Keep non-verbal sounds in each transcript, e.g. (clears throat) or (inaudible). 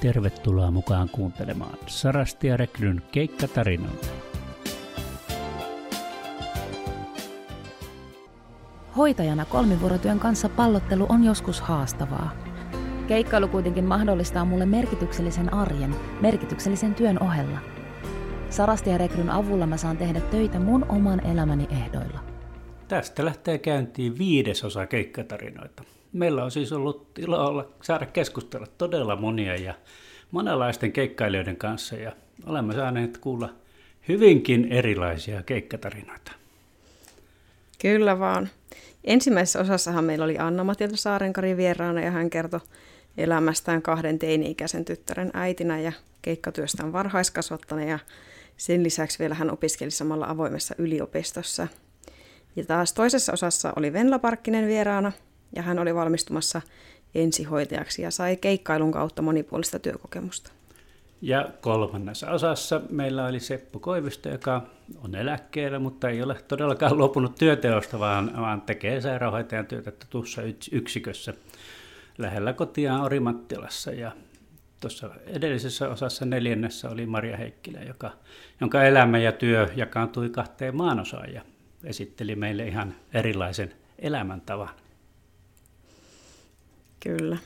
Tervetuloa mukaan kuuntelemaan Sarasti ja Rekryn keikkatarinoita. Hoitajana kolmivuorotyön kanssa pallottelu on joskus haastavaa. Keikkailu kuitenkin mahdollistaa mulle merkityksellisen arjen, merkityksellisen työn ohella. Sarasti ja Rekryn avulla mä saan tehdä töitä mun oman elämäni ehdoilla. Tästä lähtee käyntiin viidesosa keikkatarinoita. Meillä on siis ollut ilo olla, saada keskustella todella monia ja monenlaisten keikkailijoiden kanssa ja olemme saaneet kuulla hyvinkin erilaisia keikkatarinoita. Kyllä vaan. Ensimmäisessä osassahan meillä oli Anna-Matilta Saarenkari vieraana ja hän kertoi elämästään kahden teini-ikäisen tyttären äitinä ja keikkatyöstään varhaiskasvattana ja sen lisäksi vielä hän opiskeli samalla avoimessa yliopistossa. Ja taas toisessa osassa oli Venla Parkkinen vieraana ja hän oli valmistumassa ensihoitajaksi ja sai keikkailun kautta monipuolista työkokemusta. Ja kolmannessa osassa meillä oli Seppo Koivisto, joka on eläkkeellä, mutta ei ole todellakaan luopunut työteosta, vaan, vaan tekee sairaanhoitajan työtä tuossa yksikössä lähellä kotiaan Orimattilassa. Ja tuossa edellisessä osassa neljännessä oli Maria Heikkilä, joka, jonka elämä ja työ jakaantui kahteen maanosaan ja esitteli meille ihan erilaisen elämäntavan. Kyllä.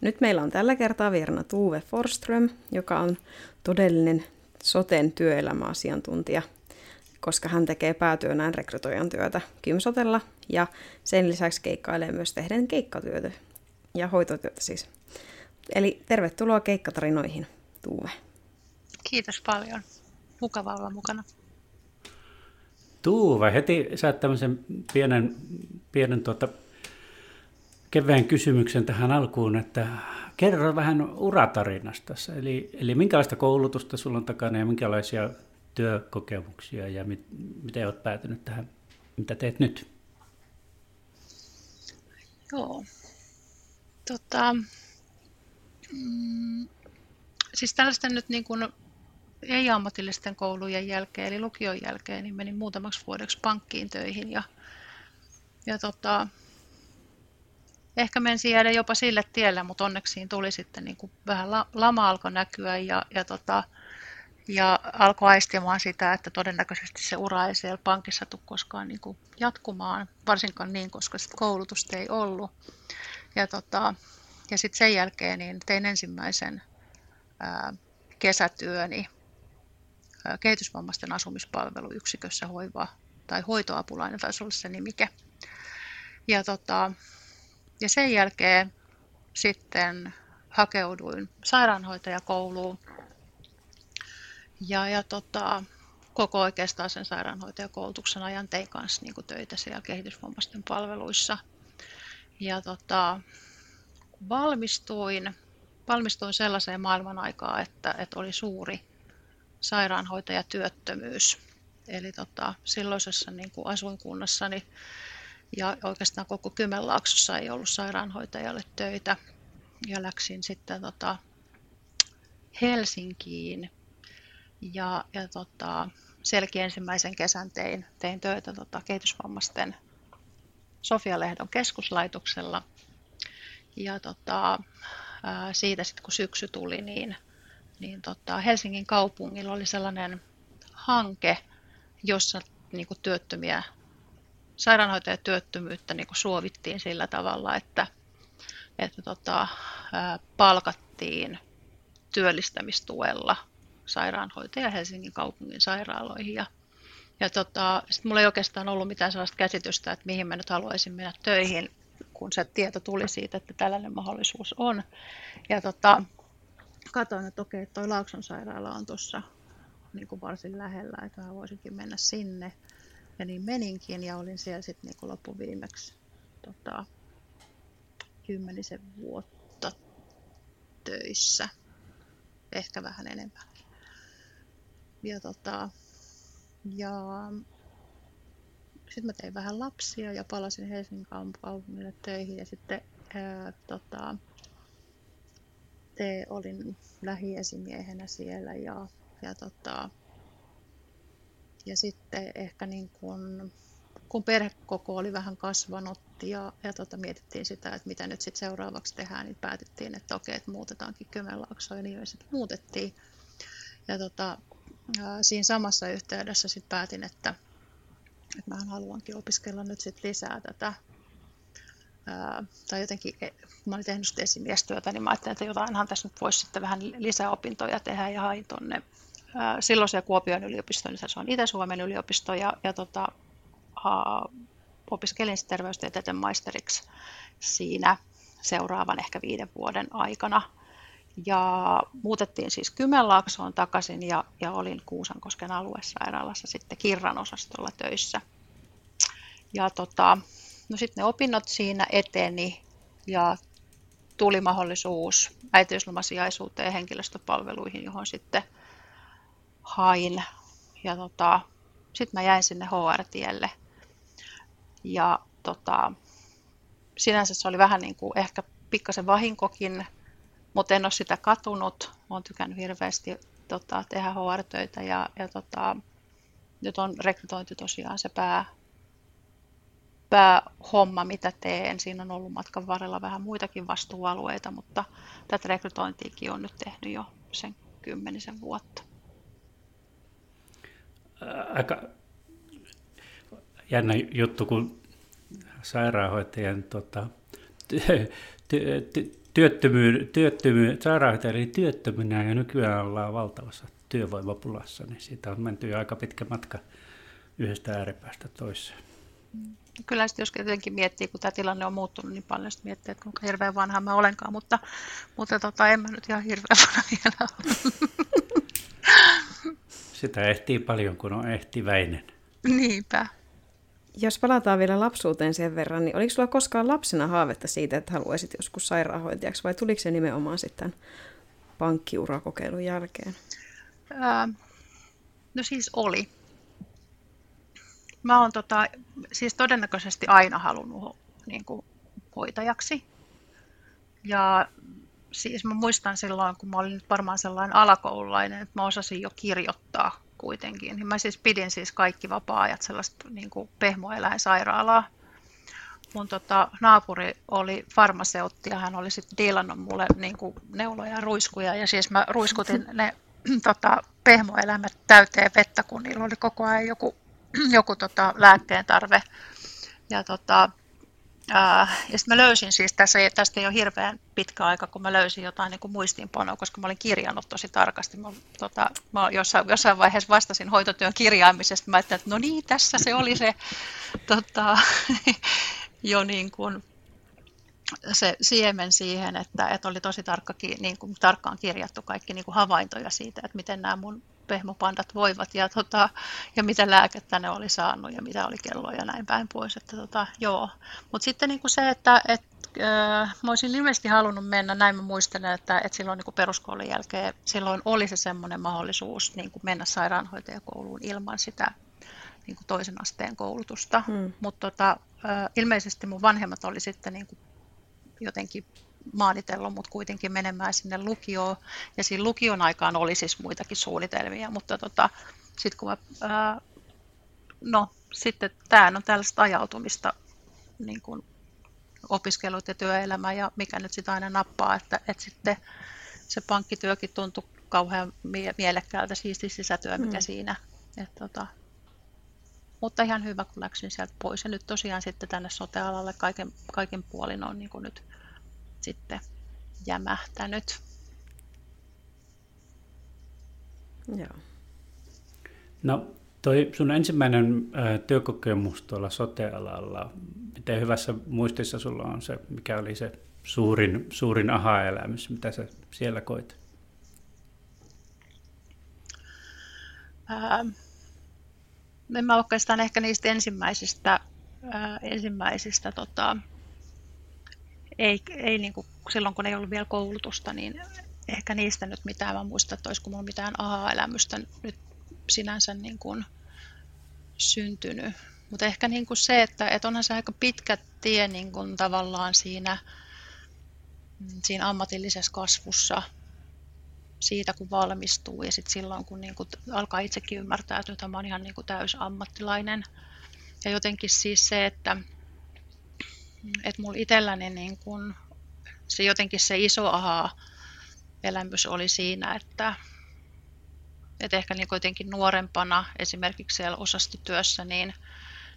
Nyt meillä on tällä kertaa vieraana Tuve Forström, joka on todellinen soten työelämäasiantuntija, koska hän tekee päätyönään rekrytoijan työtä Kymsotella ja sen lisäksi keikkailee myös tehden keikkatyötä ja hoitotyötä siis. Eli tervetuloa keikkatarinoihin, Tuve. Kiitos paljon. Mukava olla mukana. Tuuve, heti saat tämmöisen pienen, pienen tuota, kevään kysymyksen tähän alkuun, että kerro vähän uratarinasta. Eli, eli minkälaista koulutusta sulla on takana ja minkälaisia työkokemuksia ja mit, miten olet päätynyt tähän, mitä teet nyt? Joo. Tota, mm, siis tällaisten nyt niin kuin ei-ammatillisten koulujen jälkeen, eli lukion jälkeen, niin menin muutamaksi vuodeksi pankkiin töihin ja, ja tota, ehkä menisi jäädä jopa sille tielle, mutta onneksi siinä tuli sitten niin kuin vähän lama alkoi näkyä ja, ja, tota, ja alkoi aistimaan sitä, että todennäköisesti se ura ei siellä pankissa tule koskaan niin kuin jatkumaan, varsinkaan niin, koska sit koulutusta ei ollut. Ja, tota, ja sitten sen jälkeen niin tein ensimmäisen ää, kesätyöni kehitysvammaisten asumispalveluyksikössä hoiva tai hoitoapulainen taisi olla se nimike. Ja tota, ja sen jälkeen sitten hakeuduin sairaanhoitajakouluun. Ja, ja tota, koko oikeastaan sen sairaanhoitajakoulutuksen ajan tein kanssa niin töitä siellä kehitysvammaisten palveluissa. Ja tota, valmistuin, valmistuin sellaiseen maailman aikaan, että, että oli suuri sairaanhoitajatyöttömyys. Eli tota, silloisessa niin kuin asuinkunnassani ja oikeastaan koko Kymenlaaksossa ei ollut sairaanhoitajalle töitä. Ja läksin sitten tota Helsinkiin ja, ja tota, sielläkin ensimmäisen kesän tein, tein töitä tota, kehitysvammaisten Sofia-lehdon keskuslaitoksella. Ja tota, siitä sitten kun syksy tuli, niin, niin tota, Helsingin kaupungilla oli sellainen hanke, jossa niin työttömiä sairaanhoitajatyöttömyyttä niin suovittiin sillä tavalla, että, että tota, palkattiin työllistämistuella sairaanhoitaja Helsingin kaupungin sairaaloihin. Ja, ja tota, sit mulla ei oikeastaan ollut mitään sellaista käsitystä, että mihin mä nyt haluaisin mennä töihin, kun se tieto tuli siitä, että tällainen mahdollisuus on. Ja tota, katsoin, että okei, toi Laakson sairaala on tuossa niin varsin lähellä, että mä voisinkin mennä sinne. Ja niin meninkin ja olin siellä sitten niin loppuviimeksi tota, kymmenisen vuotta töissä. Ehkä vähän enemmän. Ja, tota, ja sitten mä tein vähän lapsia ja palasin Helsingin kaupungille töihin ja sitten ää, tota, te olin lähiesimiehenä siellä ja, ja tota, ja sitten ehkä niin kun, kun perhekoko oli vähän kasvanut ja, ja tota, mietittiin sitä, että mitä nyt sitten seuraavaksi tehdään, niin päätettiin, että okei, että muutetaankin Kymenlaaksoon niin sitten muutettiin. Ja tota, siinä samassa yhteydessä sitten päätin, että, että mä haluankin opiskella nyt sitten lisää tätä ää, tai jotenkin, e, mä olin tehnyt esimiestyötä, niin mä ajattelin, että jotainhan tässä nyt voisi sitten vähän lisäopintoja tehdä ja hain tuonne silloisen Kuopion yliopisto, niin se on Itä-Suomen yliopisto, ja, ja tota, uh, opiskelin terveystieteiden maisteriksi siinä seuraavan ehkä viiden vuoden aikana. Ja muutettiin siis Kymenlaaksoon takaisin ja, ja olin Kuusankosken aluesairaalassa sitten Kirran osastolla töissä. Ja tota, no sitten ne opinnot siinä eteni ja tuli mahdollisuus äitiyslomasijaisuuteen ja henkilöstöpalveluihin, johon sitten hain. Ja tota, sitten mä jäin sinne HR-tielle. Ja tota, sinänsä se oli vähän niin kuin ehkä pikkasen vahinkokin, mutta en ole sitä katunut. Olen tykännyt hirveästi tota, tehdä HR-töitä ja, ja tota, nyt on rekrytointi tosiaan se pää, päähomma, mitä teen. Siinä on ollut matkan varrella vähän muitakin vastuualueita, mutta tätä rekrytointiakin on nyt tehnyt jo sen kymmenisen vuotta aika jännä juttu, kun sairaanhoitajan tota, työttömyy, työttömyy, sairaanhoitajien työttömynä ja nykyään ollaan valtavassa työvoimapulassa, niin siitä on menty jo aika pitkä matka yhdestä ääripäästä toiseen. Kyllä sitten jos jotenkin miettii, kun tämä tilanne on muuttunut niin paljon, sitten miettii, että kuinka hirveän vanha mä olenkaan, mutta, mutta tota, en mä nyt ihan hirveän (laughs) vanha vielä ole. Sitä ehtii paljon, kun on ehtiväinen. Niinpä. Jos palataan vielä lapsuuteen sen verran, niin oliko sulla koskaan lapsena haavetta siitä, että haluaisit joskus sairaanhoitajaksi vai tuliko se nimenomaan sitten pankkiurakokeilun jälkeen? Ää, no siis oli. Mä oon tota, siis todennäköisesti aina halunnut niin kuin, hoitajaksi. Ja siis mä muistan silloin, kun mä olin nyt varmaan sellainen alakoululainen, että mä osasin jo kirjoittaa kuitenkin. Mä siis pidin siis kaikki vapaa-ajat sellaista niin kuin pehmoeläinsairaalaa. Mun tota, naapuri oli farmaseutti ja hän oli sitten diilannut mulle niin kuin neuloja ja ruiskuja. Ja siis mä ruiskutin ne (clears throat) tota, pehmoeläimet täyteen vettä, kun niillä oli koko ajan joku, (clears throat) joku tota, lääkkeen tarve. Ja tota, ja sitten mä löysin siis, tässä, tästä ei ole hirveän pitkä aika, kun mä löysin jotain niin kuin muistiinpanoa, koska mä olin kirjannut tosi tarkasti. Mä, tota, mä jossain, jossain vaiheessa vastasin hoitotyön kirjaamisesta. Mä ajattelin, että no niin, tässä se oli se (laughs) tota, (laughs) jo niin kuin, se siemen siihen, että, että oli tosi tarkka, niin kuin, tarkkaan kirjattu kaikki niin kuin havaintoja siitä, että miten nämä mun pehmopandat voivat ja, tota, ja mitä lääkettä ne oli saanut ja mitä oli kello ja näin päin pois. Että, tota, joo. Mutta sitten niin kuin se, että et, äh, mä olisin ilmeisesti halunnut mennä, näin mä muistelen, että, että silloin niin kuin peruskoulun jälkeen silloin oli se semmoinen mahdollisuus niin kuin mennä sairaanhoitajakouluun ilman sitä niin kuin toisen asteen koulutusta. Hmm. Mutta tota, äh, ilmeisesti mun vanhemmat oli sitten niin kuin jotenkin maanitellut mut kuitenkin menemään sinne lukioon. Ja siinä lukion aikaan oli siis muitakin suunnitelmia, mutta tota, sitten kun mä, ää, no sitten tämä on tällaista ajautumista niin kuin opiskelut ja työelämä ja mikä nyt sitä aina nappaa, että, että sitten se pankkityökin tuntui kauhean mie- mielekkäältä, siisti sisätyö, mikä mm. siinä. Et, tota, mutta ihan hyvä, kun läksin sieltä pois. Ja nyt tosiaan sitten tänne sote-alalle kaiken, kaiken puolin on niin kuin nyt sitten jämähtänyt. Joo. No toi sun ensimmäinen työkokemus tuolla sote-alalla, miten hyvässä muistissa sulla on se, mikä oli se suurin, suurin aha-elämys, mitä sä siellä koit? Ää, en mä oikeastaan ehkä niistä ensimmäisistä, ää, ensimmäisistä tota, ei, ei niin kuin, silloin kun ei ollut vielä koulutusta, niin ehkä niistä nyt mitään mä muista, että olisiko mulla mitään aha-elämystä nyt sinänsä niin kuin syntynyt. Mutta ehkä niin kuin se, että, että onhan se aika pitkä tie niin kuin tavallaan siinä, siinä ammatillisessa kasvussa siitä, kun valmistuu ja sitten silloin, kun niin kuin alkaa itsekin ymmärtää, että tämä ihan niin kuin täysammattilainen. Ja jotenkin siis se, että että mulla itselläni niin kun, se jotenkin se iso aha-elämys oli siinä, että, että ehkä niin jotenkin nuorempana esimerkiksi siellä osastotyössä, niin,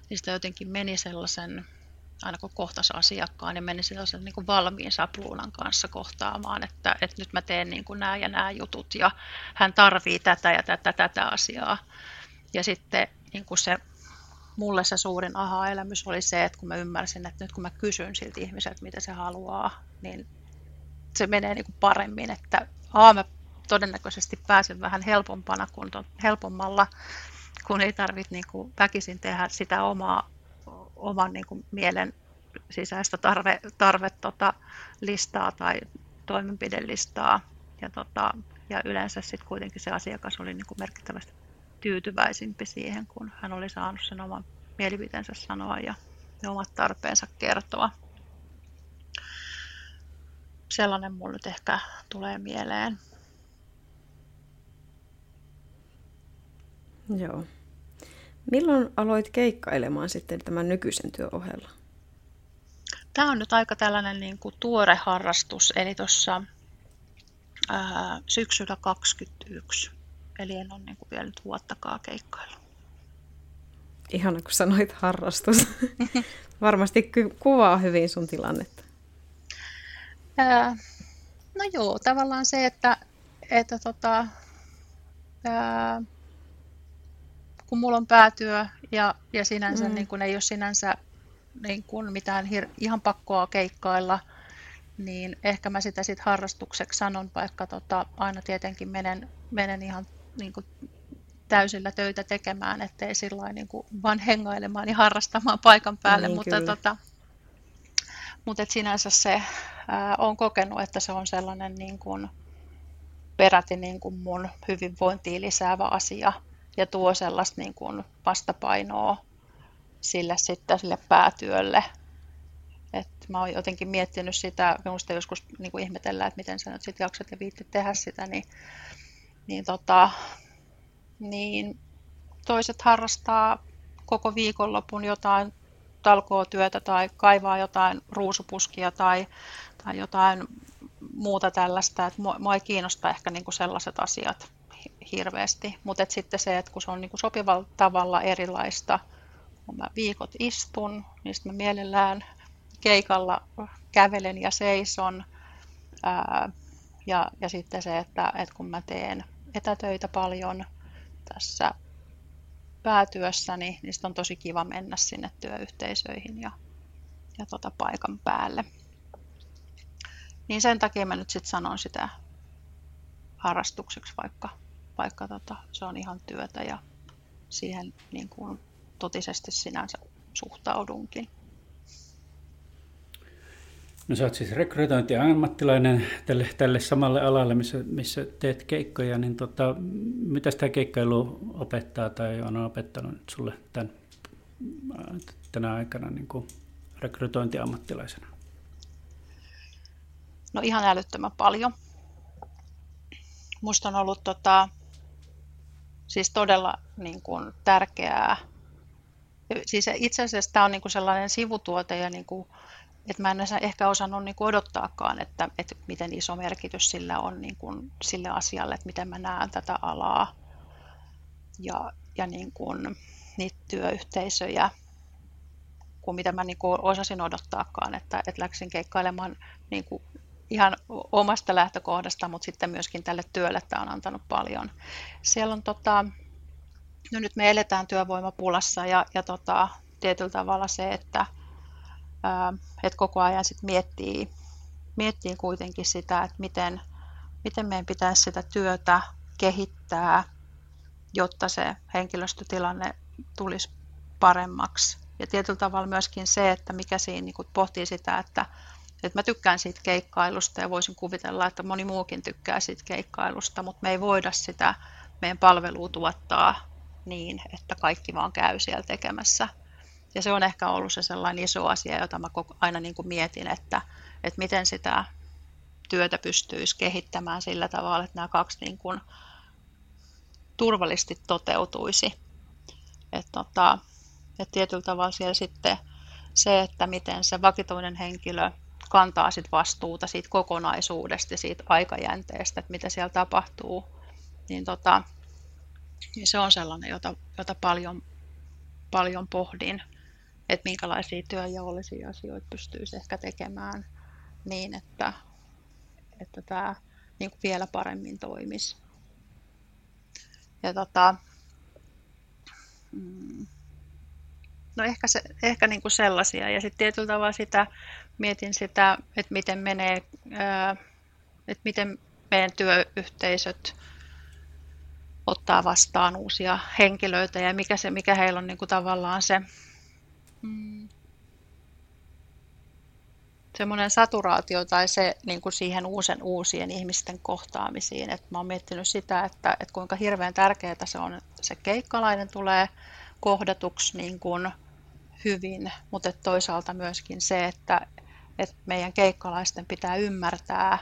niin sitä jotenkin meni sellaisen, aina kun kohtas asiakkaan, niin meni sellaisen niin kuin valmiin sapluunan kanssa kohtaamaan, että, että nyt mä teen niin kuin nämä ja nämä jutut ja hän tarvii tätä ja tätä, tätä asiaa. Ja sitten niin kuin se mulle se suurin aha-elämys oli se, että kun mä ymmärsin, että nyt kun mä kysyn siltä ihmiseltä, mitä se haluaa, niin se menee niin kuin paremmin, että A, mä todennäköisesti pääsen vähän helpompana kuin to, helpommalla, kun ei tarvitse niin kuin väkisin tehdä sitä omaa, oman niin kuin mielen sisäistä tarve, tarve tota, listaa tai toimenpidelistaa. Ja, tota, ja yleensä sitten kuitenkin se asiakas oli niin kuin merkittävästi tyytyväisimpi siihen, kun hän oli saanut sen oman mielipiteensä sanoa ja ne omat tarpeensa kertoa. Sellainen mulle nyt ehkä tulee mieleen. Joo. Milloin aloit keikkailemaan sitten tämän nykyisen työn ohella? Tämä on nyt aika tällainen niin kuin tuore harrastus, eli tuossa syksyllä 2021. Eli en ole niin kuin vielä nyt vuottakaan keikkailla. Ihana, kun sanoit harrastus. (laughs) Varmasti kuvaa hyvin sun tilannetta. Ää, no joo, tavallaan se, että, että tota, ää, kun mulla on päätyö ja, ja sinänsä mm. niin kun ei ole sinänsä niin kun mitään hir- ihan pakkoa keikkailla, niin ehkä mä sitä sit harrastukseksi sanon, vaikka tota, aina tietenkin menen, menen ihan niin kuin täysillä töitä tekemään, ettei sillä niin kuin vaan hengailemaan ja harrastamaan paikan päälle, niin, mutta, tota, mutta et sinänsä se ää, on kokenut, että se on sellainen niin kuin, peräti niin kuin mun hyvinvointiin lisäävä asia ja tuo sellaista niin kuin vastapainoa sille sitten sille päätyölle. Et mä oon jotenkin miettinyt sitä, minusta joskus niin kuin ihmetellään, että miten sä nyt sit jaksat ja viittit tehdä sitä, niin niin, tota, niin toiset harrastaa koko viikonlopun jotain talkootyötä tai kaivaa jotain ruusupuskia tai, tai jotain muuta tällaista. että mua, mua ei kiinnosta ehkä niinku sellaiset asiat hirveästi, mutta sitten se, että kun se on niinku sopivalla tavalla erilaista, kun mä viikot istun, niin sitten mielellään keikalla kävelen ja seison. Ää, ja, ja sitten se, että, että kun mä teen etätöitä paljon tässä päätyössäni, niin on tosi kiva mennä sinne työyhteisöihin ja, ja tota paikan päälle. Niin sen takia mä nyt sitten sanon sitä harrastukseksi, vaikka, vaikka tota, se on ihan työtä ja siihen niin kuin totisesti sinänsä suhtaudunkin. No sä oot siis rekrytointiammattilainen tälle, tälle samalle alalle, missä, missä teet keikkoja, niin tota, mitä tämä keikkailu opettaa tai on opettanut sulle tämän, tänä aikana niin kuin rekrytointiammattilaisena? No ihan älyttömän paljon. Musta on ollut tota, siis todella niin kuin, tärkeää. Siis itse asiassa tämä on niin kuin sellainen sivutuote ja niin kuin, että mä en ehkä osannut niin kuin odottaakaan, että, että miten iso merkitys sillä on niin kuin sille asialle, että miten mä näen tätä alaa ja, ja niin kuin niitä työyhteisöjä, kuin mitä mä niin kuin osasin odottaakaan, että, että läksin keikkailemaan niin kuin ihan omasta lähtökohdasta, mutta sitten myöskin tälle työlle tämä on antanut paljon. Siellä on tota, no nyt me eletään työvoimapulassa ja, ja tota, tietyllä tavalla se, että että koko ajan sit miettii, miettii kuitenkin sitä, että miten, miten meidän pitäisi sitä työtä kehittää, jotta se henkilöstötilanne tulisi paremmaksi. Ja tietyllä tavalla myöskin se, että mikä siinä niin pohtii sitä, että, että mä tykkään siitä keikkailusta ja voisin kuvitella, että moni muukin tykkää siitä keikkailusta, mutta me ei voida sitä meidän palvelua tuottaa niin, että kaikki vaan käy siellä tekemässä ja se on ehkä ollut se sellainen iso asia, jota mä aina niin kuin mietin, että, että miten sitä työtä pystyisi kehittämään sillä tavalla, että nämä kaksi niin kuin turvallisesti toteutuisi. Että tota, et tietyllä tavalla siellä sitten se, että miten se vakituinen henkilö kantaa sit vastuuta siitä kokonaisuudesta ja siitä aikajänteestä, että mitä siellä tapahtuu, niin, tota, niin se on sellainen, jota, jota paljon, paljon pohdin, että minkälaisia työjaollisia asioita pystyisi ehkä tekemään niin, että, että tämä niin kuin vielä paremmin toimisi. Ja tota, mm, no ehkä, se, ehkä niin kuin sellaisia. Ja sitten tietyllä tavalla sitä, mietin sitä, että miten menee, että miten meidän työyhteisöt ottaa vastaan uusia henkilöitä ja mikä, se, mikä heillä on niin kuin tavallaan se mm, semmoinen saturaatio tai se niin kuin siihen uusen, uusien ihmisten kohtaamisiin. Et mä oon miettinyt sitä, että, että kuinka hirveän tärkeää se on, se keikkalainen tulee kohdatuksi niin kuin hyvin, mutta toisaalta myöskin se, että, että meidän keikkalaisten pitää ymmärtää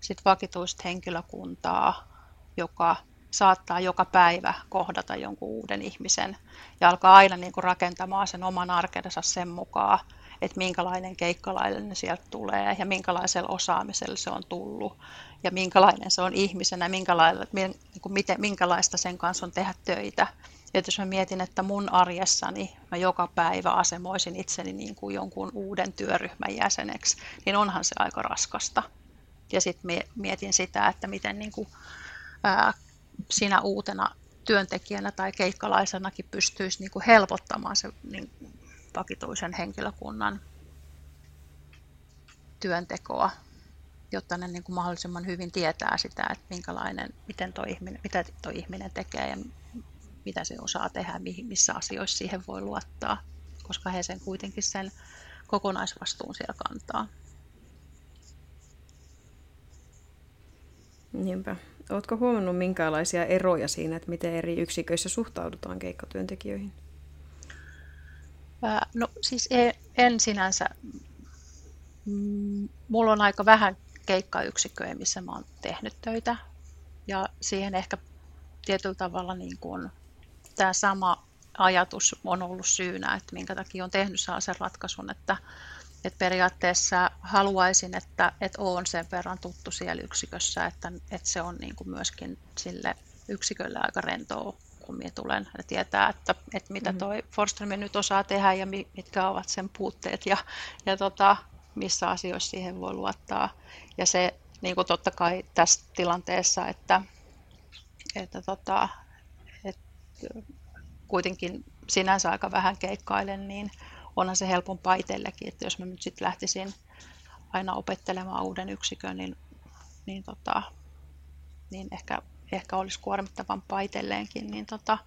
sit vakituista henkilökuntaa, joka saattaa joka päivä kohdata jonkun uuden ihmisen ja alkaa aina niin kuin rakentamaan sen oman arkensa sen mukaan, että minkälainen keikkalainen sieltä tulee ja minkälaisella osaamisella se on tullut ja minkälainen se on ihmisenä, niin kuin miten, minkälaista sen kanssa on tehdä töitä. Ja jos mä mietin, että mun arjessani mä joka päivä asemoisin itseni niin kuin jonkun uuden työryhmän jäseneksi, niin onhan se aika raskasta. Ja sitten mietin sitä, että miten niin kuin, ää, sinä uutena työntekijänä tai keikkalaisenakin pystyisi niin kuin helpottamaan se niin vakituisen henkilökunnan työntekoa, jotta ne niin kuin mahdollisimman hyvin tietää sitä, että minkälainen, miten toi ihminen, mitä tuo ihminen tekee ja mitä se osaa tehdä, missä asioissa siihen voi luottaa, koska he sen kuitenkin sen kokonaisvastuun siellä kantaa. Niinpä. Oletko huomannut minkälaisia eroja siinä, että miten eri yksiköissä suhtaudutaan keikkatyöntekijöihin? No siis e, en sinänsä. Mm, mulla on aika vähän keikkayksikköjä, missä mä oon tehnyt töitä. Ja siihen ehkä tietyllä tavalla niin kuin tämä sama ajatus on ollut syynä, että minkä takia on tehnyt sellaisen ratkaisun, että, että periaatteessa haluaisin, että, että olen sen verran tuttu siellä yksikössä, että, että se on niin kuin myöskin sille yksikölle aika rentoa kun minä tulen ja tietää, että, että mitä mm-hmm. toi Forström nyt osaa tehdä ja mitkä ovat sen puutteet ja, ja tota, missä asioissa siihen voi luottaa. Ja se niin kuin totta kai tässä tilanteessa, että, että, tota, että kuitenkin sinänsä aika vähän keikkailen, niin onhan se helpompaa itsellekin, että jos mä nyt sitten lähtisin aina opettelemaan uuden yksikön, niin, niin, tota, niin ehkä ehkä olisi kuormittavampaa itselleenkin, niin tota,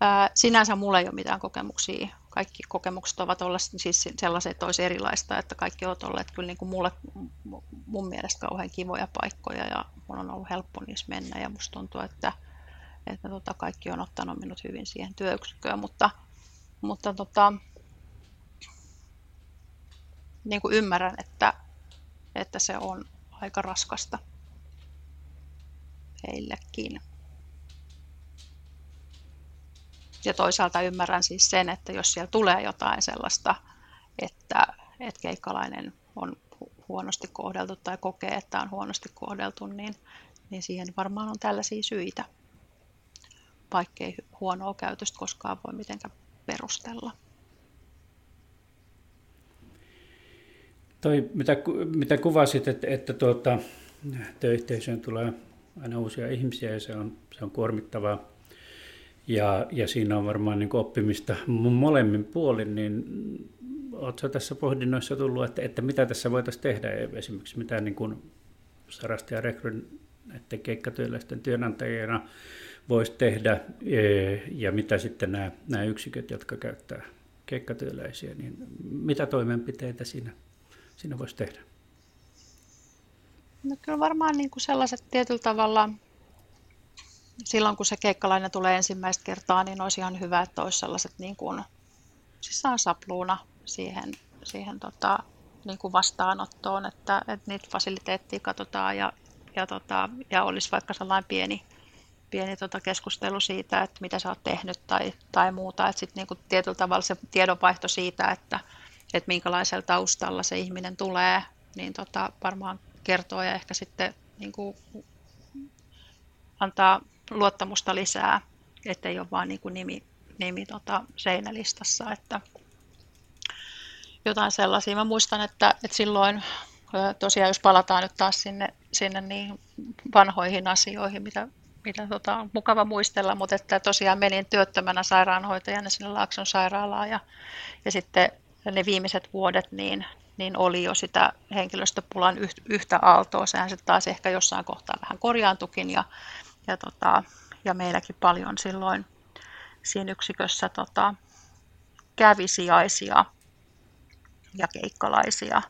ää, sinänsä mulla ei ole mitään kokemuksia. Kaikki kokemukset ovat olla siis sellaisia, että olisi erilaista, että kaikki ovat olleet kyllä niin kuin mulle, mun mielestä kauhean kivoja paikkoja ja mun on ollut helppo niissä mennä ja musta tuntuu, että, että tota, kaikki on ottanut minut hyvin siihen työyksikköön, mutta, mutta tota, niin kuin ymmärrän, että, että se on aika raskasta heillekin. Ja toisaalta ymmärrän siis sen, että jos siellä tulee jotain sellaista, että, että keikkalainen on huonosti kohdeltu tai kokee, että on huonosti kohdeltu, niin, niin siihen varmaan on tällaisia syitä, vaikkei huonoa käytöstä koskaan voi mitenkään perustella. Toi, mitä, mitä kuvasit, että, että tuota, työyhteisöön tulee aina uusia ihmisiä ja se on, se on kuormittavaa. Ja, ja siinä on varmaan niin oppimista molemmin puolin, niin oletko tässä pohdinnoissa tullut, että, että mitä tässä voitaisiin tehdä, esimerkiksi mitä niin kuin Sarasti ja Rekryn että keikkatyöläisten työnantajina voisi tehdä e, ja mitä sitten nämä, nämä yksiköt, jotka käyttää keikkatyöläisiä, niin mitä toimenpiteitä siinä, siinä voisi tehdä? No kyllä varmaan niin kuin sellaiset tietyllä tavalla, silloin kun se keikkalainen tulee ensimmäistä kertaa, niin olisi ihan hyvä, että olisi sellaiset niin kuin, siis on sapluuna siihen, siihen tota, niin kuin vastaanottoon, että, että niitä fasiliteettia katsotaan ja, ja, tota, ja olisi vaikka sellainen pieni, pieni tota keskustelu siitä, että mitä sä oot tehnyt tai, tai muuta. Että sitten niin tietyllä tavalla se tiedonvaihto siitä, että, että minkälaisella taustalla se ihminen tulee, niin tota, varmaan kertoo ja ehkä sitten niin kuin, antaa luottamusta lisää, ettei ole vaan niin kuin nimi, nimi tota, seinälistassa, että jotain sellaisia. Mä muistan, että, että silloin tosiaan jos palataan nyt taas sinne, sinne niin vanhoihin asioihin, mitä, mitä tota, on mukava muistella, mutta että tosiaan menin työttömänä sairaanhoitajana sinne Laakson sairaalaan ja, ja sitten ne viimeiset vuodet niin, niin oli jo sitä henkilöstöpulan yhtä aaltoa. Sehän sitten taas ehkä jossain kohtaa vähän korjaantukin ja, ja, tota, ja meilläkin paljon silloin siinä yksikössä tota, kävi sijaisia ja keikkalaisia.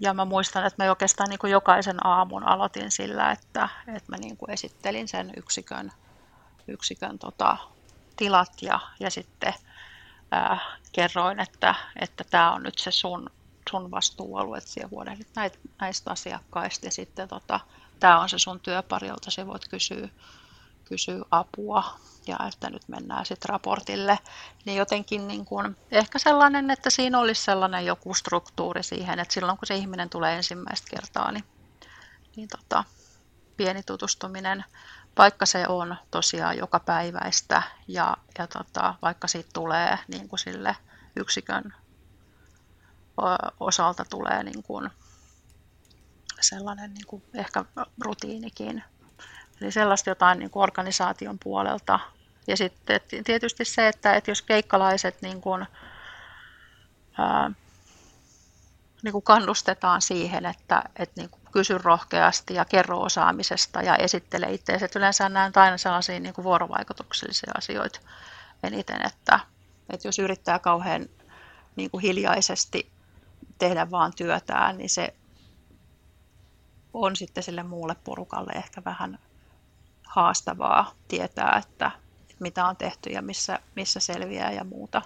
Ja mä muistan, että mä oikeastaan niin kuin jokaisen aamun aloitin sillä, että, että mä niin kuin esittelin sen yksikön, yksikön tota, tilat ja, ja sitten ää, kerroin, että, että tämä on nyt se sun, sun vastuualue, että siellä huolehdit näitä, näistä asiakkaista. Ja sitten tota, tämä on se sun työpari, jolta sä voit kysyä, kysyä apua. Ja että nyt mennään sitten raportille, niin jotenkin niin kun, ehkä sellainen, että siinä olisi sellainen joku struktuuri siihen, että silloin kun se ihminen tulee ensimmäistä kertaa, niin, niin tota, pieni tutustuminen, vaikka se on tosiaan joka päiväistä ja, ja tota, vaikka siitä tulee niin kuin sille yksikön osalta tulee niin kuin sellainen niin kuin ehkä rutiinikin, Eli sellaista jotain niin kuin organisaation puolelta. Ja sitten tietysti se, että, että jos keikkalaiset niin kuin, ää, niin kuin kannustetaan siihen, että, että niin kuin kysy rohkeasti ja kerro osaamisesta ja esittele itseäsi. Yleensä näen aina sellaisia niin kuin vuorovaikutuksellisia asioita eniten, että, että jos yrittää kauhean niin kuin hiljaisesti tehdä vaan työtään, niin se on sitten sille muulle porukalle ehkä vähän haastavaa tietää, että mitä on tehty ja missä, missä selviää ja muuta.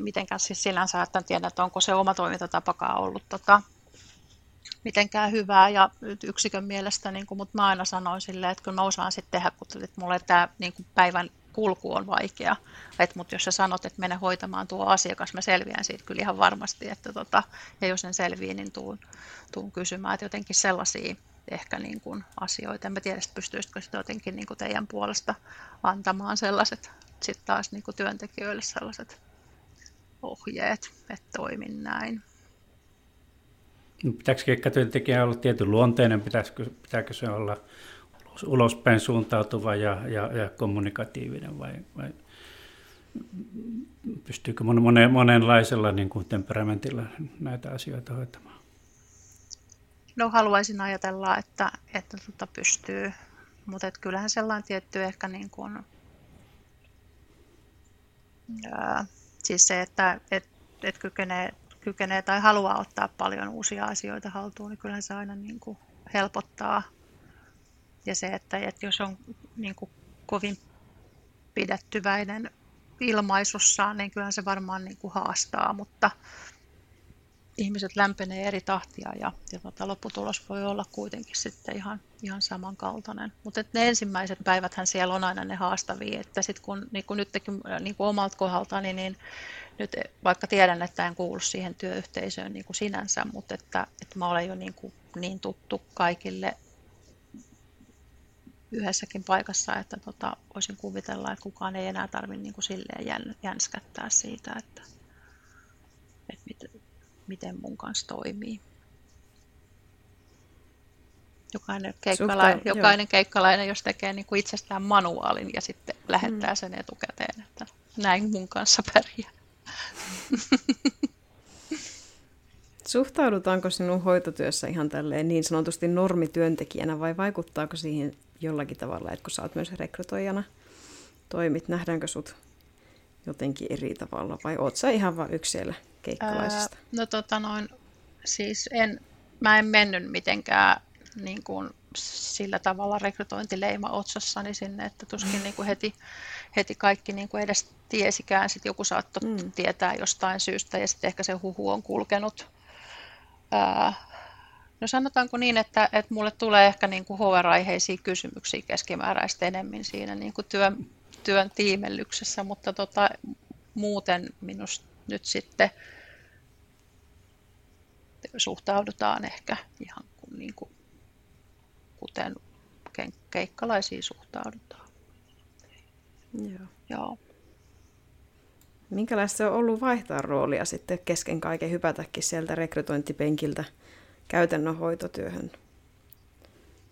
Mitenkään siis että en tiedä, että onko se oma toimintatapakaan ollut tota, mitenkään hyvää ja yksikön mielestä, niin kuin, mutta mä aina sanoin silleen, että kun mä osaan sitten tehdä, kun että mulle tämä niin kuin päivän kulku on vaikea. Et, mutta jos sä sanot, että mene hoitamaan tuo asiakas, mä selviän siitä kyllä ihan varmasti. Että tota, ja jos en selviä, niin tuun, tuun kysymään. Että jotenkin sellaisia ehkä niin kuin asioita. En mä tiedä, pystyisikö sitä jotenkin niin kuin teidän puolesta antamaan sellaiset sitten taas niin kuin työntekijöille sellaiset ohjeet, että toimin näin. No, pitääkö keikkatyöntekijä olla tietyn luonteinen, pitääkö, pitääkö se olla ulospäin suuntautuva ja, ja, ja kommunikatiivinen vai, vai pystyykö monen, monenlaisella niin kuin temperamentilla näitä asioita hoitamaan? No haluaisin ajatella, että, että tota pystyy, mutta et kyllähän sellainen tietty ehkä niin kuin, ää, siis se, että et, et kykenee, kykenee tai haluaa ottaa paljon uusia asioita haltuun, niin kyllähän se aina niin kuin helpottaa. Ja se, että, että jos on niin kuin kovin pidettyväinen ilmaisussaan, niin kyllähän se varmaan niin kuin haastaa, mutta, ihmiset lämpenee eri tahtia ja, ja tota, lopputulos voi olla kuitenkin sitten ihan, ihan samankaltainen. Mutta ne ensimmäiset päiväthän siellä on aina ne haastavia, että sitten kun, niin kuin nytkin niin kuin omalta kohdalta, niin, niin nyt vaikka tiedän, että en kuulu siihen työyhteisöön niin kuin sinänsä, mutta että, että mä olen jo niin, kuin, niin tuttu kaikille yhdessäkin paikassa, että tota, voisin kuvitella, että kukaan ei enää tarvitse niin kuin silleen jänskättää siitä, että, että mit, miten mun kanssa toimii. Jokainen keikkalainen, Suhtaan, jokainen keikkalainen jos tekee niin kuin itsestään manuaalin ja sitten lähettää mm. sen etukäteen, että näin mun kanssa pärjää. (laughs) Suhtaudutaanko sinun hoitotyössä ihan tälleen niin sanotusti normityöntekijänä vai vaikuttaako siihen jollakin tavalla, että kun sä oot myös rekrytoijana toimit, nähdäänkö sut jotenkin eri tavalla vai oot sä ihan vain yksi siellä keikkalaisista? Ää, no tota noin, siis en, mä en mennyt mitenkään niin kuin sillä tavalla rekrytointileima otsassani sinne, että tuskin niin kuin heti, heti kaikki niin kuin edes tiesikään. Sitten joku saattoi mm. tietää jostain syystä ja sitten ehkä se huhu on kulkenut. Ää, no sanotaanko niin, että, että mulle tulee ehkä niin kuin HR-aiheisia kysymyksiä keskimääräistä enemmän siinä niin kuin työn, työn tiimellyksessä, mutta tota, muuten minusta nyt sitten suhtaudutaan ehkä ihan kuin, niin kuin, kuten keikkalaisiin suhtaudutaan. Joo. Joo. Minkälaista se on ollut vaihtaa roolia sitten kesken kaiken hypätäkin sieltä rekrytointipenkiltä käytännön hoitotyöhön?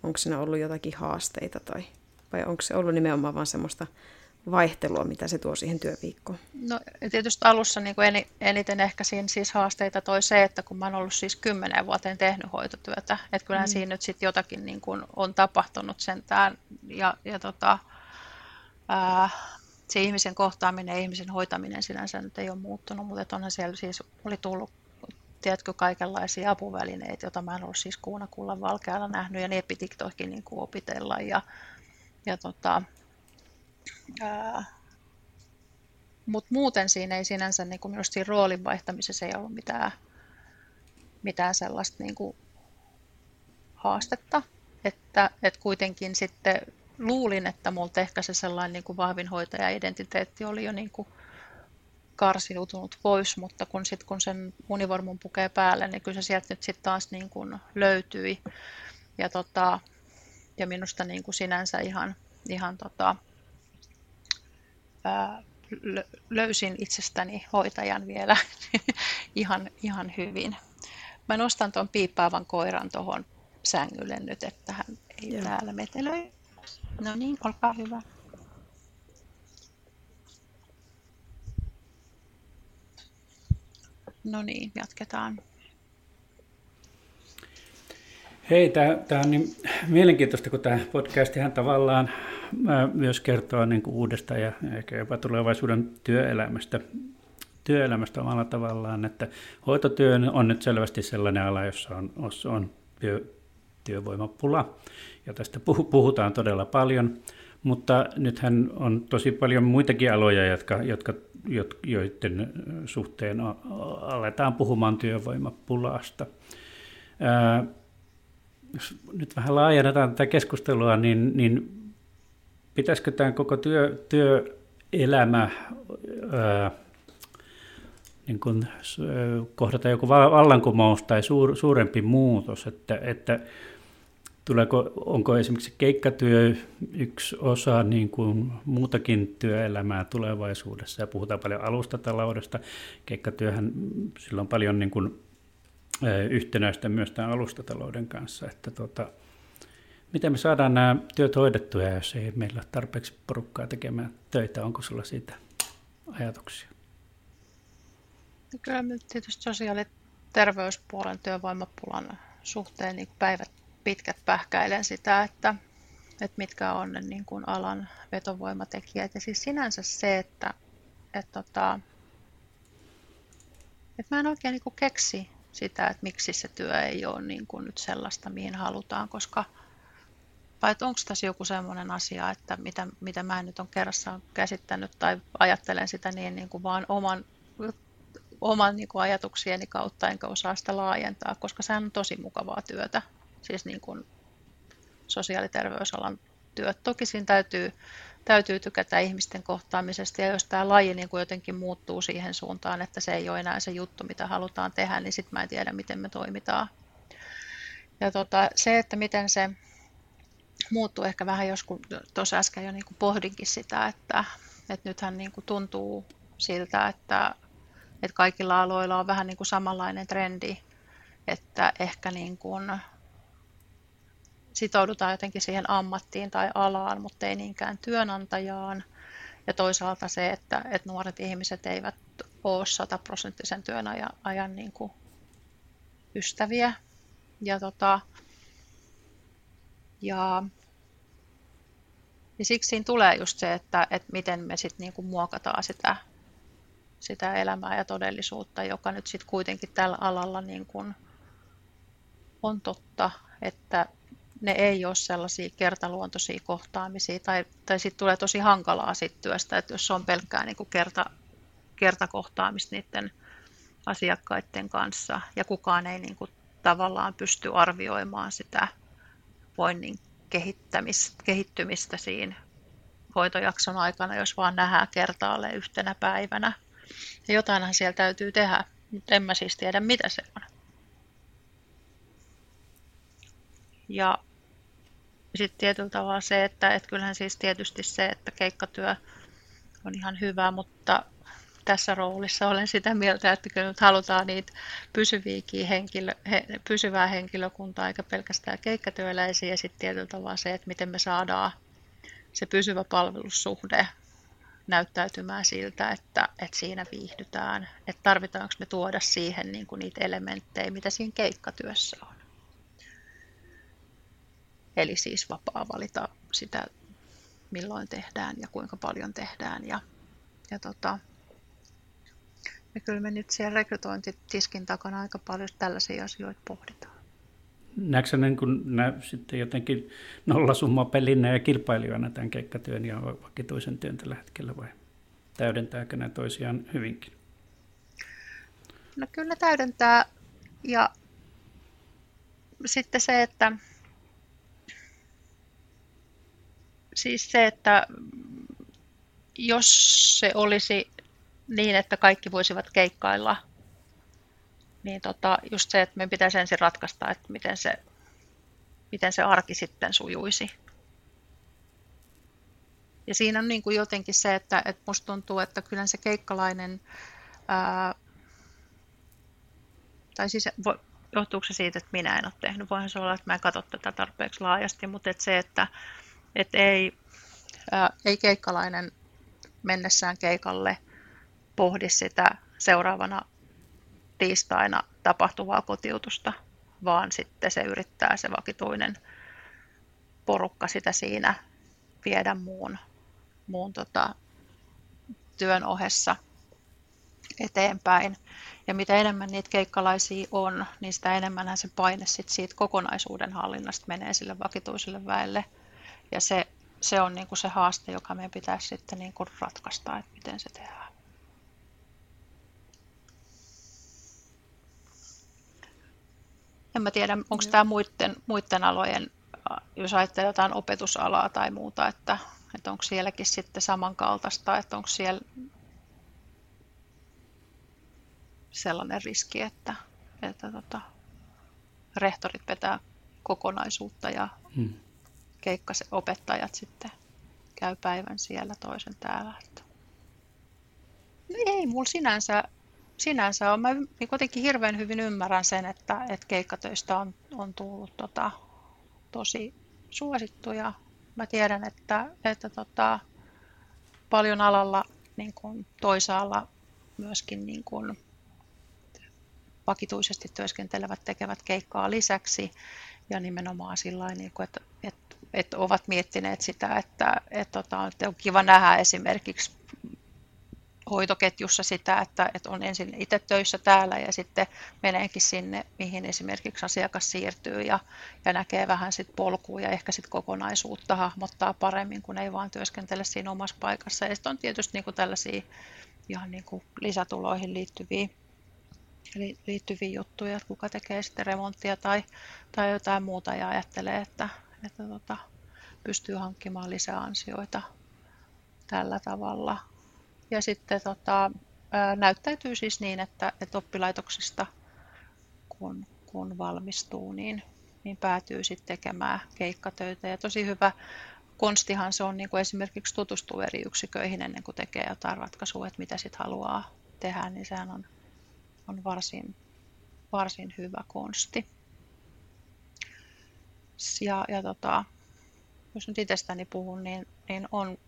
Onko siinä ollut jotakin haasteita tai vai onko se ollut nimenomaan vain semmoista vaihtelua, mitä se tuo siihen työviikkoon? No tietysti alussa niin kuin eniten ehkä siinä siis haasteita toi se, että kun mä oon ollut siis kymmenen vuoteen tehnyt hoitotyötä, että kyllähän mm. siinä nyt sitten jotakin niin kuin on tapahtunut sentään ja, ja tota, ää, se ihmisen kohtaaminen ja ihmisen hoitaminen sinänsä nyt ei ole muuttunut, mutta onhan siellä siis oli tullut tiedätkö, kaikenlaisia apuvälineitä, joita mä en ollut siis kuunakullan valkealla nähnyt, ja ne piti toki niin kuin opitella. Ja, ja tota, mutta muuten siinä ei sinänsä, niin kuin siinä roolin vaihtamisessa ei ollut mitään, mitään sellaista niin kuin haastetta. Että, että kuitenkin sitten luulin, että multa ehkä se sellainen niin kuin vahvin hoitaja-identiteetti oli jo niin kuin karsiutunut pois, mutta kun, sit, kun sen univormun pukee päälle, niin kyllä se sieltä nyt sitten taas niin kuin löytyi. Ja, tota, ja minusta niin kuin sinänsä ihan, ihan tota, ää, löysin itsestäni hoitajan vielä (laughs) ihan, ihan hyvin. Mä nostan tuon piippaavan koiran tuohon sängylle nyt, että hän ei Joo. täällä metelöi. No niin, olkaa hyvä. No niin, jatketaan. Hei, tämä on niin mielenkiintoista, kun tämä podcast ihan tavallaan myös kertoo niin kuin uudesta ja ehkä jopa tulevaisuuden työelämästä, työelämästä omalla tavallaan, että hoitotyö on nyt selvästi sellainen ala, jossa on, on työ, työvoimapula, ja tästä puhutaan todella paljon, mutta nythän on tosi paljon muitakin aloja, jotka, jotka, joiden suhteen aletaan puhumaan työvoimapulasta. Jos nyt vähän laajennetaan tätä keskustelua, niin, niin pitäisikö tämä koko työ, työelämä ää, niin kuin, kohdata joku vallankumous tai suur, suurempi muutos, että, että tuleeko, onko esimerkiksi keikkatyö yksi osa niin kuin muutakin työelämää tulevaisuudessa ja puhutaan paljon alustataloudesta. Keikkatyöhän sillä on paljon niin kuin, yhtenäistä myös tämän alustatalouden kanssa, että tota, Miten me saadaan nämä työt hoidettua, jos ei meillä ole tarpeeksi porukkaa tekemään töitä? Onko sulla siitä ajatuksia? No kyllä tietysti sosiaali- ja terveyspuolen työvoimapulan suhteen niin päivät pitkät pähkäilen sitä, että, että mitkä on ne niin kuin alan vetovoimatekijät. Ja siis sinänsä se, että, että, että, että mä en oikein niin kuin keksi sitä, että miksi se työ ei ole niin kuin nyt sellaista, mihin halutaan, koska – vai onko tässä joku sellainen asia, että mitä, mitä mä en nyt on kerrassaan käsittänyt tai ajattelen sitä niin, niin kuin vaan oman, oman niin kuin ajatuksieni kautta, enkä osaa sitä laajentaa, koska sehän on tosi mukavaa työtä, siis niin kuin sosiaaliterveysalan työt. Toki siinä täytyy, täytyy tykätä ihmisten kohtaamisesta, ja jos tämä laji niin kuin jotenkin muuttuu siihen suuntaan, että se ei ole enää se juttu, mitä halutaan tehdä, niin sitten mä en tiedä, miten me toimitaan. Ja tota, se, että miten se muuttuu ehkä vähän joskus, tuossa äsken jo niin kuin pohdinkin sitä, että, että nythän niin kuin tuntuu siltä, että, että kaikilla aloilla on vähän niin kuin samanlainen trendi, että ehkä niin kuin sitoudutaan jotenkin siihen ammattiin tai alaan, mutta ei niinkään työnantajaan. Ja toisaalta se, että, että nuoret ihmiset eivät ole sataprosenttisen työn ajan, ajan niin kuin ystäviä. Ja tota, ja, ja siksi siinä tulee just se, että, että miten me sitten niinku muokataan sitä, sitä elämää ja todellisuutta, joka nyt sitten kuitenkin tällä alalla niin kuin on totta, että ne ei ole sellaisia kertaluontoisia kohtaamisia, tai, tai sitten tulee tosi hankalaa sit työstä, että jos on pelkkää niin kuin kerta, kertakohtaamista niiden asiakkaiden kanssa, ja kukaan ei niin kuin tavallaan pysty arvioimaan sitä voinnin kehittymistä siinä hoitojakson aikana, jos vaan nähdään kertaalle yhtenä päivänä. Ja jotainhan siellä täytyy tehdä, mutta en mä siis tiedä, mitä se on. Ja sitten tietyllä tavalla se, että, että kyllähän siis tietysti se, että keikkatyö on ihan hyvä, mutta tässä roolissa olen sitä mieltä, että kyllä nyt halutaan niitä henkilö, he, pysyvää henkilökuntaa, eikä pelkästään keikkatyöläisiä, ja sitten tietyllä tavalla se, että miten me saadaan se pysyvä palvelussuhde näyttäytymään siltä, että, että siinä viihdytään, että tarvitaanko me tuoda siihen niin kuin niitä elementtejä, mitä siinä keikkatyössä on. Eli siis vapaa valita sitä, milloin tehdään ja kuinka paljon tehdään. Ja, ja tota, ja kyllä me nyt siellä rekrytointitiskin takana aika paljon tällaisia asioita pohditaan. Näetkö niin kun nä, sitten jotenkin nollasumma pelinä ja kilpailijana tämän keikkatyön ja vakituisen työn tällä hetkellä vai täydentääkö ne toisiaan hyvinkin? No kyllä täydentää ja sitten se, että siis se, että jos se olisi niin, että kaikki voisivat keikkailla, niin tota, just se, että meidän pitäisi ensin ratkaista, että miten se, miten se arki sitten sujuisi. Ja siinä on niin kuin jotenkin se, että, että musta tuntuu, että kyllä se keikkalainen, ää, tai siis johtuuko se siitä, että minä en ole tehnyt, voihan se olla, että mä en katso tätä tarpeeksi laajasti, mutta että se, että, että ei, ää, ei keikkalainen mennessään keikalle pohdi sitä seuraavana tiistaina tapahtuvaa kotiutusta, vaan sitten se yrittää se vakituinen porukka sitä siinä viedä muun, muun tota, työn ohessa eteenpäin. Ja mitä enemmän niitä keikkalaisia on, niin sitä enemmän se paine sit siitä kokonaisuuden hallinnasta menee sille vakituiselle väelle. Ja se, se on niinku se haaste, joka meidän pitäisi sitten niinku ratkaista, että miten se tehdään. En mä tiedä, onko tämä muiden, muiden alojen, jos ajattelee jotain opetusalaa tai muuta, että, että onko sielläkin sitten samankaltaista, että onko siellä sellainen riski, että, että tota, rehtorit vetää kokonaisuutta ja hmm. Keikkaset opettajat sitten käy päivän siellä toisen täällä. Että. No ei mulla sinänsä sinänsä on. Mä niin kuitenkin hirveän hyvin ymmärrän sen, että, että keikkatöistä on, on tullut tota, tosi suosittuja. Mä tiedän, että, että tota, paljon alalla niin kuin toisaalla myöskin niin kuin vakituisesti työskentelevät tekevät keikkaa lisäksi ja nimenomaan sillä niin että, että, ovat miettineet sitä, että, että, tota, että on kiva nähdä esimerkiksi hoitoketjussa sitä, että, että on ensin itse töissä täällä ja sitten meneekin sinne, mihin esimerkiksi asiakas siirtyy ja, ja näkee vähän sit polkua ja ehkä sit kokonaisuutta hahmottaa paremmin, kun ei vaan työskentele siinä omassa paikassa. Ja sitten on tietysti niin kuin tällaisia ihan niin kuin lisätuloihin liittyviä, liittyviä juttuja, että kuka tekee sitten remonttia tai, tai jotain muuta ja ajattelee, että, että tota, pystyy hankkimaan lisäansioita tällä tavalla ja sitten tota, näyttäytyy siis niin, että, että oppilaitoksista kun, kun valmistuu, niin, niin päätyy sitten tekemään keikkatöitä. Ja tosi hyvä konstihan se on niin kuin esimerkiksi tutustua eri yksiköihin ennen kuin tekee jotain ratkaisua, että mitä sitten haluaa tehdä, niin sehän on, on varsin, varsin hyvä konsti. Ja, ja tota, jos nyt itsestäni puhun, niin, niin on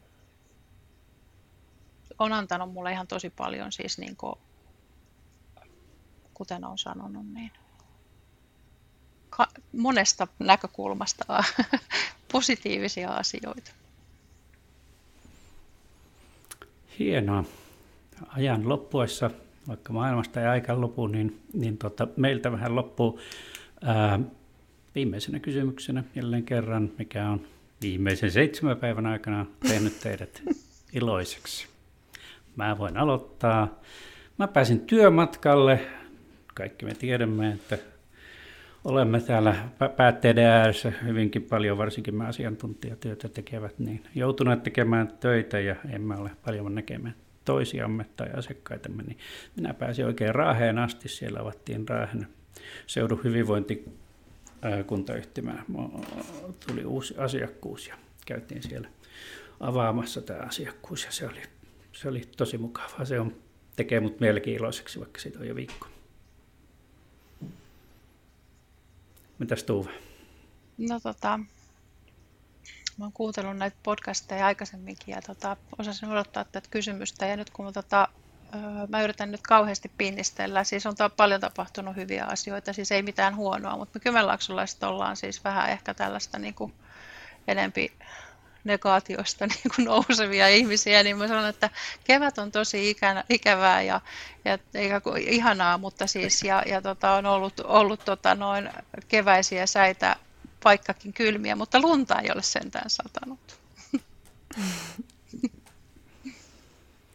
on antanut mulle ihan tosi paljon siis niin kuin, kuten olen sanonut, niin monesta näkökulmasta (laughs) positiivisia asioita. Hienoa. Ajan loppuessa, vaikka maailmasta ei aika lopu, niin, niin tota, meiltä vähän loppuu ää, viimeisenä kysymyksenä jälleen kerran, mikä on viimeisen seitsemän päivän aikana tehnyt teidät (laughs) iloiseksi. Mä voin aloittaa. Mä pääsin työmatkalle. Kaikki me tiedämme, että olemme täällä päätteiden ääressä hyvinkin paljon, varsinkin me asiantuntijatyötä tekevät, niin joutuneet tekemään töitä ja emme ole paljon näkemään toisiamme tai asiakkaitamme, niin minä pääsin oikein Raaheen asti. Siellä avattiin Raahen seudun hyvinvointi kuntayhtymään tuli uusi asiakkuus ja käytiin siellä avaamassa tämä asiakkuus ja se oli, se oli tosi mukavaa. Se on, tekee mut mielenkiin iloiseksi, vaikka siitä on jo viikko. Mitäs Tuuve? No tota, mä oon kuuntellut näitä podcasteja aikaisemminkin ja tota, osasin odottaa tätä kysymystä ja nyt kun tota, mä yritän nyt kauheasti pinnistellä, siis on paljon tapahtunut hyviä asioita, siis ei mitään huonoa, mutta me Kymenlaaksolaiset ollaan siis vähän ehkä tällaista niin kuin enempi negaatiosta (laughs) niin kuin nousevia ihmisiä, niin mä sanon, että kevät on tosi ikänä, ikävää ja, ja eikä ihanaa, mutta siis ja, ja tota, on ollut, ollut tota, noin keväisiä säitä paikkakin kylmiä, mutta lunta ei ole sentään satanut. (laughs)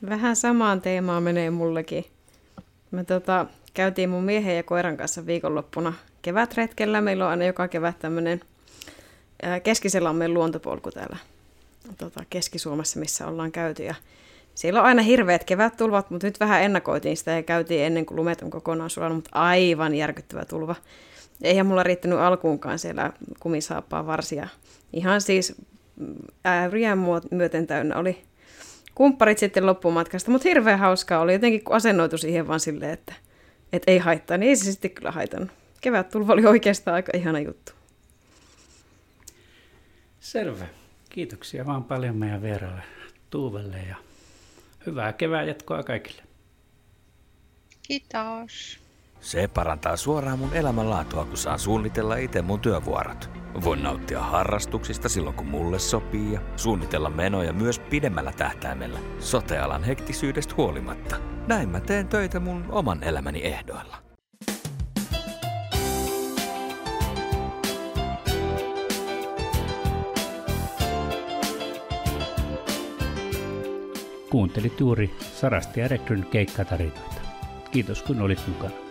Vähän samaan teemaan menee mullekin. Me tota, käytiin mun miehen ja koiran kanssa viikonloppuna kevätretkellä. Meillä on aina joka kevät tämmöinen Keskiselammen luontopolku täällä tota, Keski-Suomessa, missä ollaan käyty. Ja siellä on aina hirveät kevättulvat, mutta nyt vähän ennakoitiin sitä ja käytiin ennen kuin lumet on kokonaan sulanut, mutta aivan järkyttävä tulva. Eihän mulla riittänyt alkuunkaan siellä kumisaappaa varsia. Ihan siis ääriä myöten täynnä oli kumpparit sitten loppumatkasta, mutta hirveän hauskaa oli jotenkin, kun asennoitu siihen vaan silleen, että, että ei haittaa, niin ei se sitten kyllä haitannut. Kevät tulva oli oikeastaan aika ihana juttu. Selvä. Kiitoksia vaan paljon meidän vieraille Tuuvelle ja hyvää kevään jatkoa kaikille. Kiitos. Se parantaa suoraan mun elämänlaatua, kun saan suunnitella itse mun työvuorot. Voin nauttia harrastuksista silloin, kun mulle sopii ja suunnitella menoja myös pidemmällä tähtäimellä, sotealan hektisyydestä huolimatta. Näin mä teen töitä mun oman elämäni ehdoilla. Kuuntelit juuri Sarasti ja Rekryn keikkatarinoita. Kiitos kun olit mukana.